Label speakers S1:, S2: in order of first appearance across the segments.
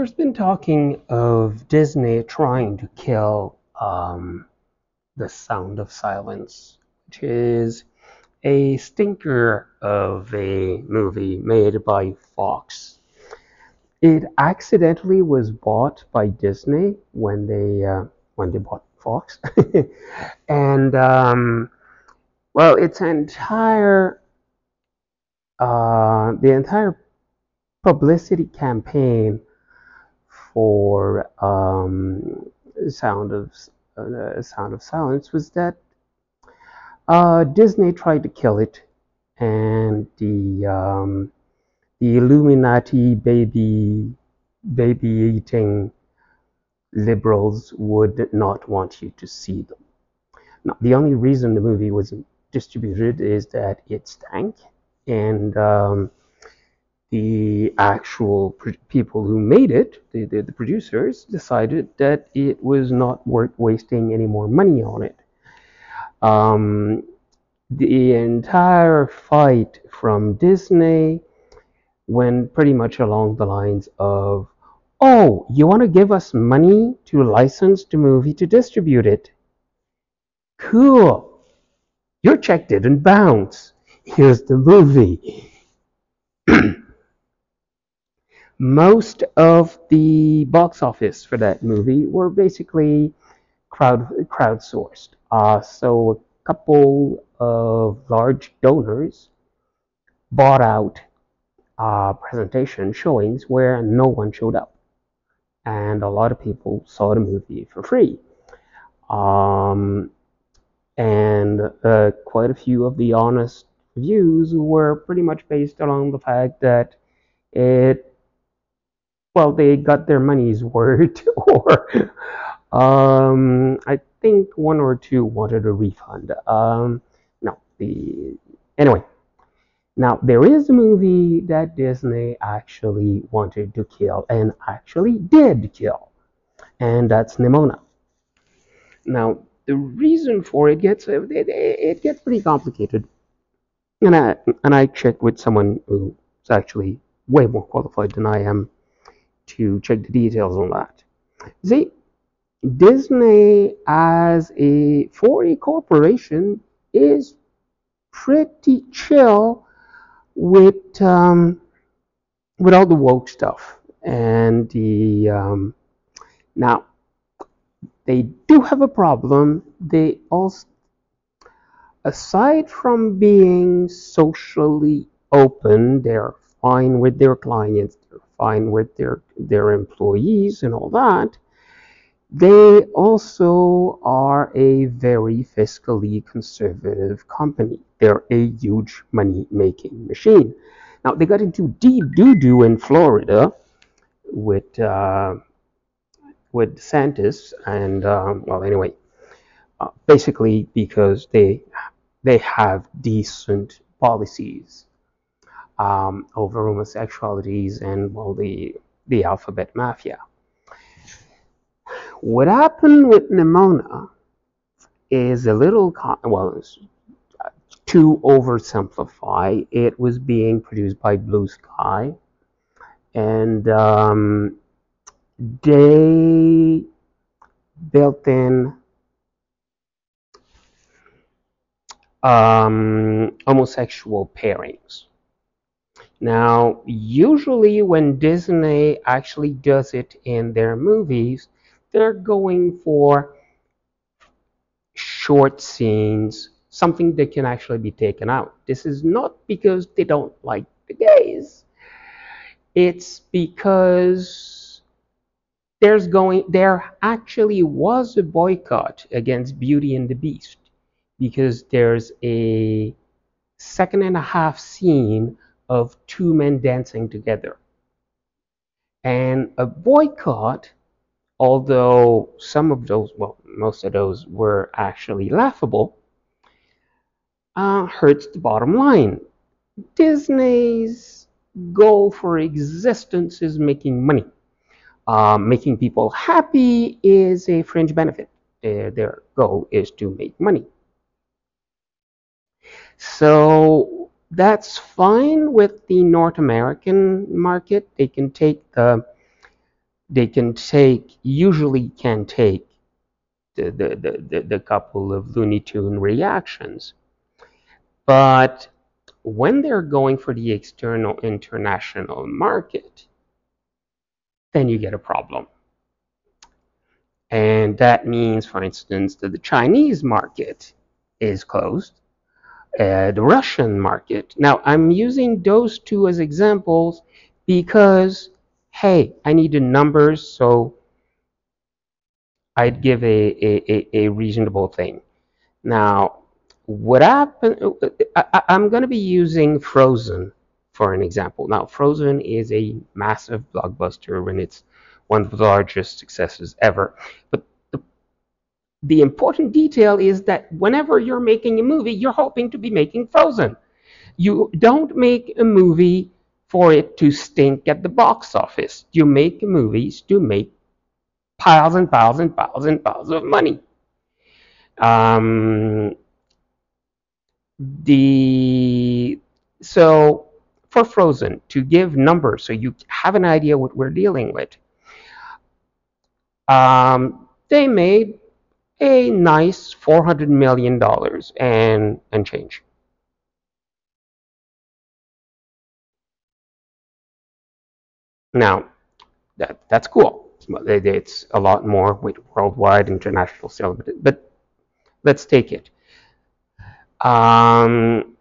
S1: there's been talking of Disney trying to kill um, The Sound of Silence, which is a stinker of a movie made by Fox. It accidentally was bought by Disney when they uh, when they bought Fox, and um, well, its entire uh, the entire publicity campaign for um, Sound of uh, Sound of Silence was that uh, Disney tried to kill it, and the um, the Illuminati baby baby eating liberals would not want you to see them. Now, the only reason the movie wasn't distributed is that it stank, and um, the actual people who made it, the, the, the, producers, decided that it was not worth wasting any more money on it. Um, the entire fight from Disney went pretty much along the lines of, oh, you want to give us money to license the movie to distribute it? Cool. Your check didn't bounce. Here's the movie. most of the box office for that movie were basically crowd crowdsourced. Uh, so a couple of large donors bought out uh, presentation showings where no one showed up, and a lot of people saw the movie for free. Um, and uh, quite a few of the honest reviews were pretty much based along the fact that it well, they got their money's worth, or um, I think one or two wanted a refund. Um, no, the anyway. Now there is a movie that Disney actually wanted to kill and actually did kill, and that's Nimona. Now the reason for it gets it, it gets pretty complicated, and I and I checked with someone who's actually way more qualified than I am to check the details on that. See, Disney as a for a corporation is pretty chill with um, with all the woke stuff and the um, now they do have a problem. They also aside from being socially open, they're fine with their clients, fine with their their employees and all that, they also are a very fiscally conservative company. They're a huge money making machine. Now, they got into deep doo doo in Florida with, uh, with DeSantis, and, um, well, anyway, uh, basically because they, they have decent policies um, over homosexualities and well the the alphabet mafia. What happened with Nimona is a little well to oversimplify. It was being produced by Blue Sky, and um, they built in um, homosexual pairings. Now, usually when Disney actually does it in their movies, they're going for short scenes, something that can actually be taken out. This is not because they don't like the gays. It's because there's going there actually was a boycott against Beauty and the Beast because there's a second and a half scene of two men dancing together. And a boycott, although some of those, well, most of those were actually laughable, uh, hurts the bottom line. Disney's goal for existence is making money. Uh, making people happy is a fringe benefit. Their, their goal is to make money. So that's fine with the North American market. They can take the they can take usually can take the the, the, the, couple of Looney Tune reactions. But when they're going for the external international market, then you get a problem. And that means, for instance, that the Chinese market is closed, uh, the Russian market. Now, I'm using those two as examples because, hey, I need the numbers, so I'd give a, a, a, a reasonable thing. Now, what I, I'm going to be using Frozen for an example. Now, Frozen is a massive blockbuster and it's one of the largest successes ever. But the, important detail is that whenever you're making a movie, you're hoping to be making Frozen. You don't make a movie for it to stink at the box office. You make movies to make piles and piles and piles and piles of money. Um, the so for Frozen to give numbers so you have an idea what we're dealing with. Um, they made a nice four hundred million dollars and and change. Now, that that's cool. It's a lot more with worldwide international sales, but, but let's take it. Um,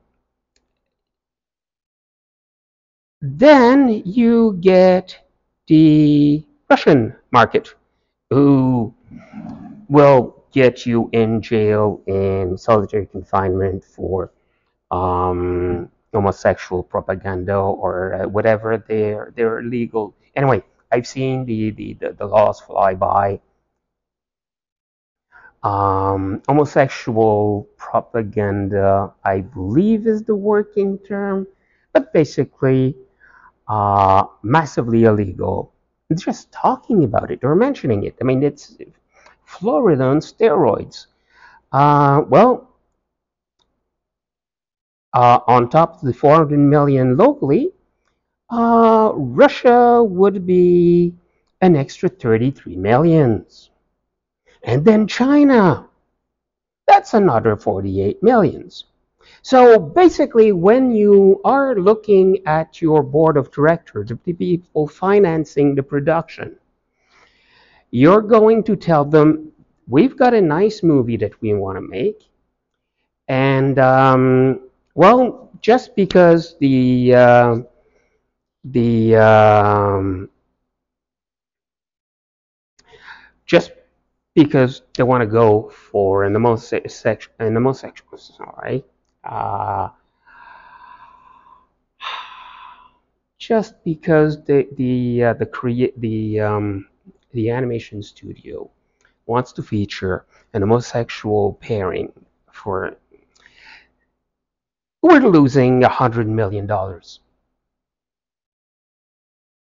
S1: then you get the Russian market, who will get you in jail in solitary confinement for um, homosexual propaganda or uh, whatever they're they're illegal. Anyway, I've seen the, the, the, the laws fly by. Um, homosexual propaganda, I believe, is the working term, but basically, uh, massively illegal. Just talking about it or mentioning it. I mean, it's Florida on steroids. Uh, well, uh, on top of the 400 million locally, uh, Russia would be an extra 33 millions. And then China, that's another 48 millions. So basically, when you are looking at your board of directors, the people financing the production, you're going to tell them, we've got a nice movie that we want to make. And, um, well, just because the uh, the um, just because they want to go for an homosexual an homosexual right uh, just because the the uh, the create the um, the animation studio wants to feature an homosexual pairing for we're losing a hundred million dollars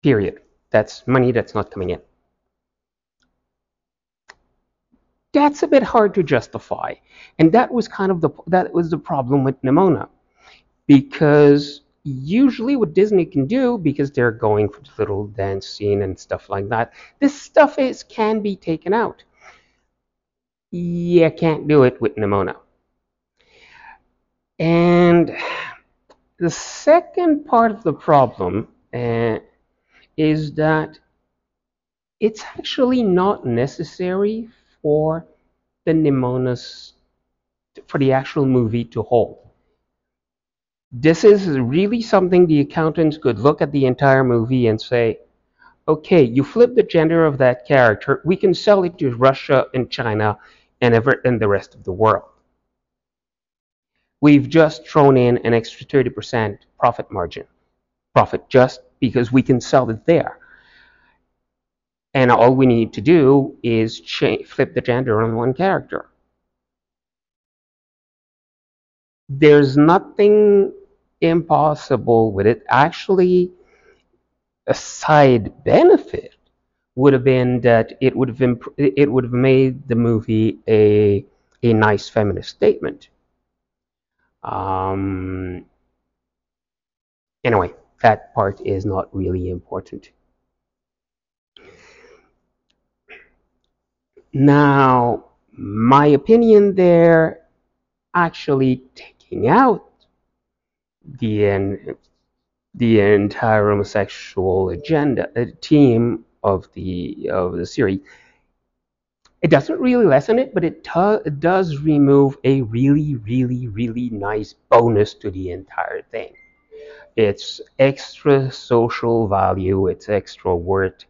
S1: period. That's money that's not coming in. That's a bit hard to justify. And that was kind of the that was the problem with Nimona. Because usually what Disney can do, because they're going for the little dance scene and stuff like that, this stuff is can be taken out. You can't do it with Nimona. And the second part of the problem, uh, is that it's actually not necessary for the Nimona's, for the actual movie to hold. This is really something the accountants could look at the entire movie and say, okay, you flip the gender of that character, we can sell it to Russia and China and, ever, and the rest of the world. We've just thrown in an extra 30% profit margin, profit just because we can sell it there. And all we need to do is flip the gender on one character. There's nothing impossible with it. Actually, a side benefit would have been that it would have it would have made the movie a a nice feminist statement. Um, anyway, that part is not really important. Now, my opinion there, actually out the the entire homosexual agenda uh, team of the of the series, it doesn't really lessen it, but it, it does remove a really, really, really nice bonus to the entire thing. It's extra social value. It's extra worth.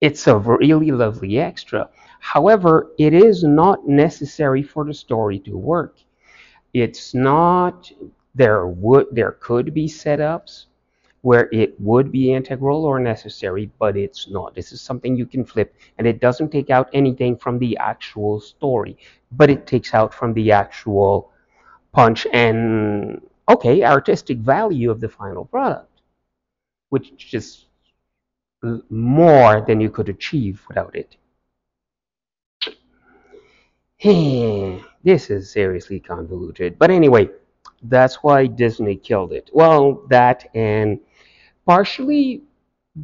S1: It's a really lovely extra. However, it is not necessary for the story to work. It's not. There would there could be setups where it would be integral or necessary, but it's not. This is something you can flip, and it doesn't take out anything from the actual story, but it takes out from the actual punch and okay artistic value of the final product, which is more than you could achieve without it. This is seriously convoluted. But anyway, that's why Disney killed it. Well, that and partially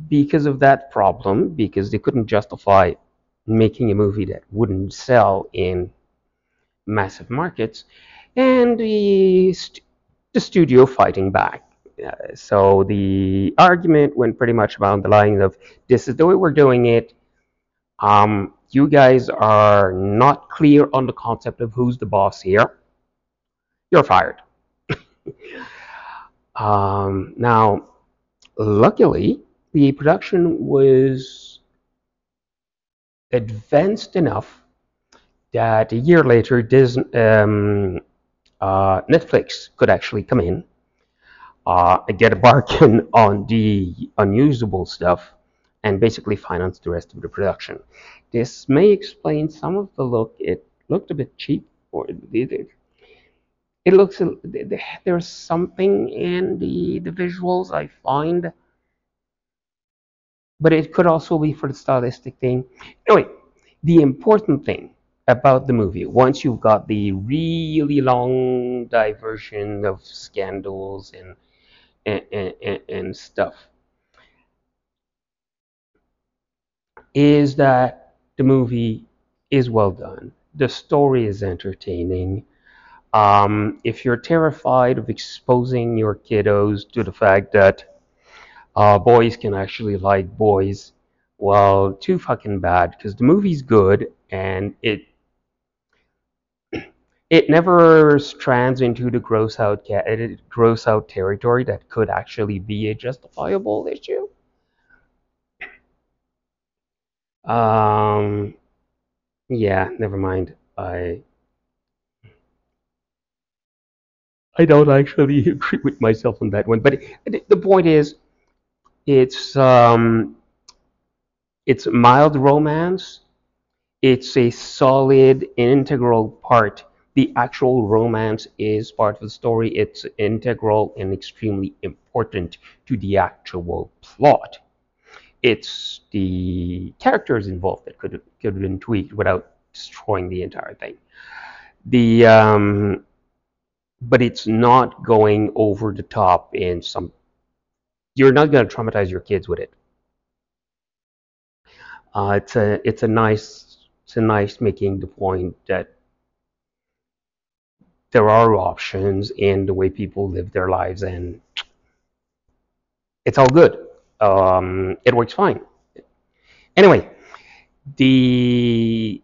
S1: because of that problem, because they couldn't justify making a movie that wouldn't sell in massive markets, and the, st- the studio fighting back. Uh, so the argument went pretty much around the line of this is the way we're doing it. Um, you guys are not clear on the concept of who's the boss here. You're fired. Um, now, luckily, the production was advanced enough that a year later, Disney, um, uh, Netflix could actually come in uh, get a bargain on the unusable stuff and basically finance the rest of the production. This may explain some of the look. It looked a bit cheap, or it, it, looks there's something in the the visuals I find, but it could also be for the stylistic thing. Anyway, the important thing about the movie, once you've got the really long diversion of scandals and and, and, and stuff, is that the movie is well done. The story is entertaining. Um, if you're terrified of exposing your kiddos to the fact that uh, boys can actually like boys, well, too fucking bad because the movie's good and it it never strands into the gross out gross out territory that could actually be a justifiable issue. Um, yeah, never mind. I I don't actually agree with myself on that one, but the point is, it's um, it's mild romance. It's a solid, integral part. The actual romance is part of the story. It's integral and extremely important to the actual plot. It's the characters involved that could could have been tweaked without destroying the entire thing. The um, but it's not going over the top in some. You're not going to traumatize your kids with it. Uh, it's a it's a nice it's a nice making the point that there are options in the way people live their lives, and it's all good. Um, it works fine. Anyway, the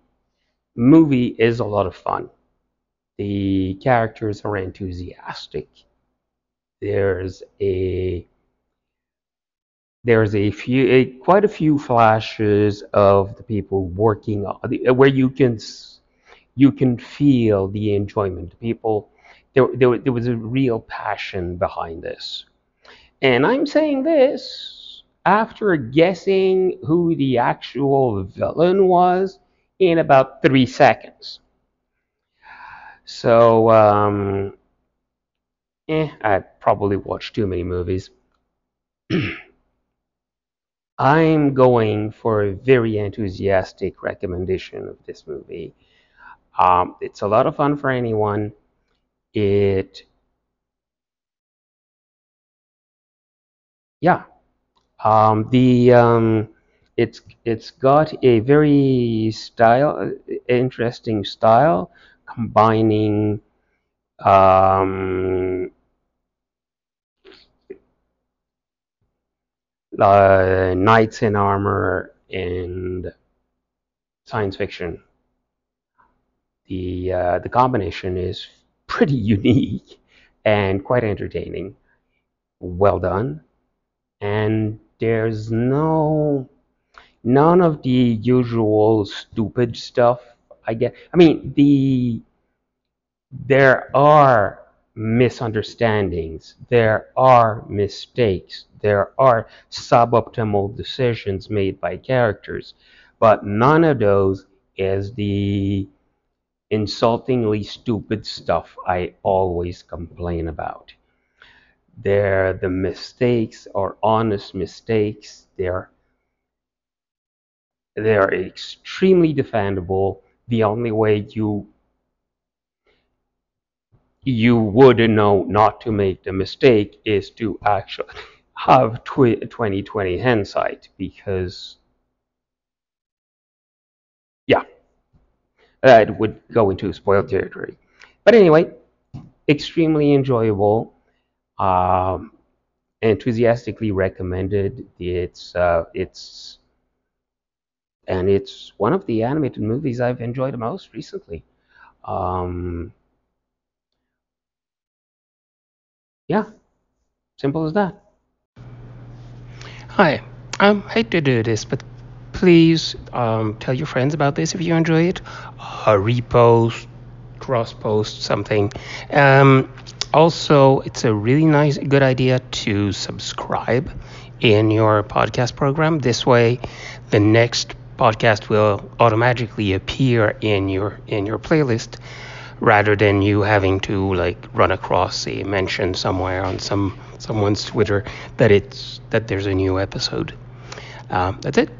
S1: movie is a lot of fun. The characters are enthusiastic. There's a there's a few a, quite a few flashes of the people working on where you can you can feel the enjoyment. People there, there, there was a real passion behind this. And I'm saying this after guessing who the actual villain was in about three seconds. So, um, eh, I probably watched too many movies. I'm going for a very enthusiastic recommendation of this movie. Um, it's a lot of fun for anyone. It, yeah, um, the um, it's it's got a very style, interesting style, combining um, uh, knights in armor and science fiction. The uh, the combination is pretty unique and quite entertaining. Well done, and there's no none of the usual stupid stuff. I get. I mean the there are misunderstandings, there are mistakes, there are suboptimal decisions made by characters, but none of those is the insultingly stupid stuff I always complain about. They're the mistakes are honest mistakes. They're they're extremely defendable. The only way you you would know not to make the mistake is to actually have 2020 hindsight because yeah that would go into spoiled territory but anyway extremely enjoyable um, enthusiastically recommended it's uh, it's and it's one of the animated movies I've enjoyed most recently um, yeah, simple as that.
S2: Hi, I hate to do this, but please um, tell your friends about this if you enjoy it. Uh, repost, cross post, something. Um, also, it's a really nice, good idea to subscribe in your podcast program. This way, the next podcast will automatically appear in your in your playlist rather than you having to like run across a mention somewhere on some someone's Twitter that it's that there's a new episode. Um, that's it.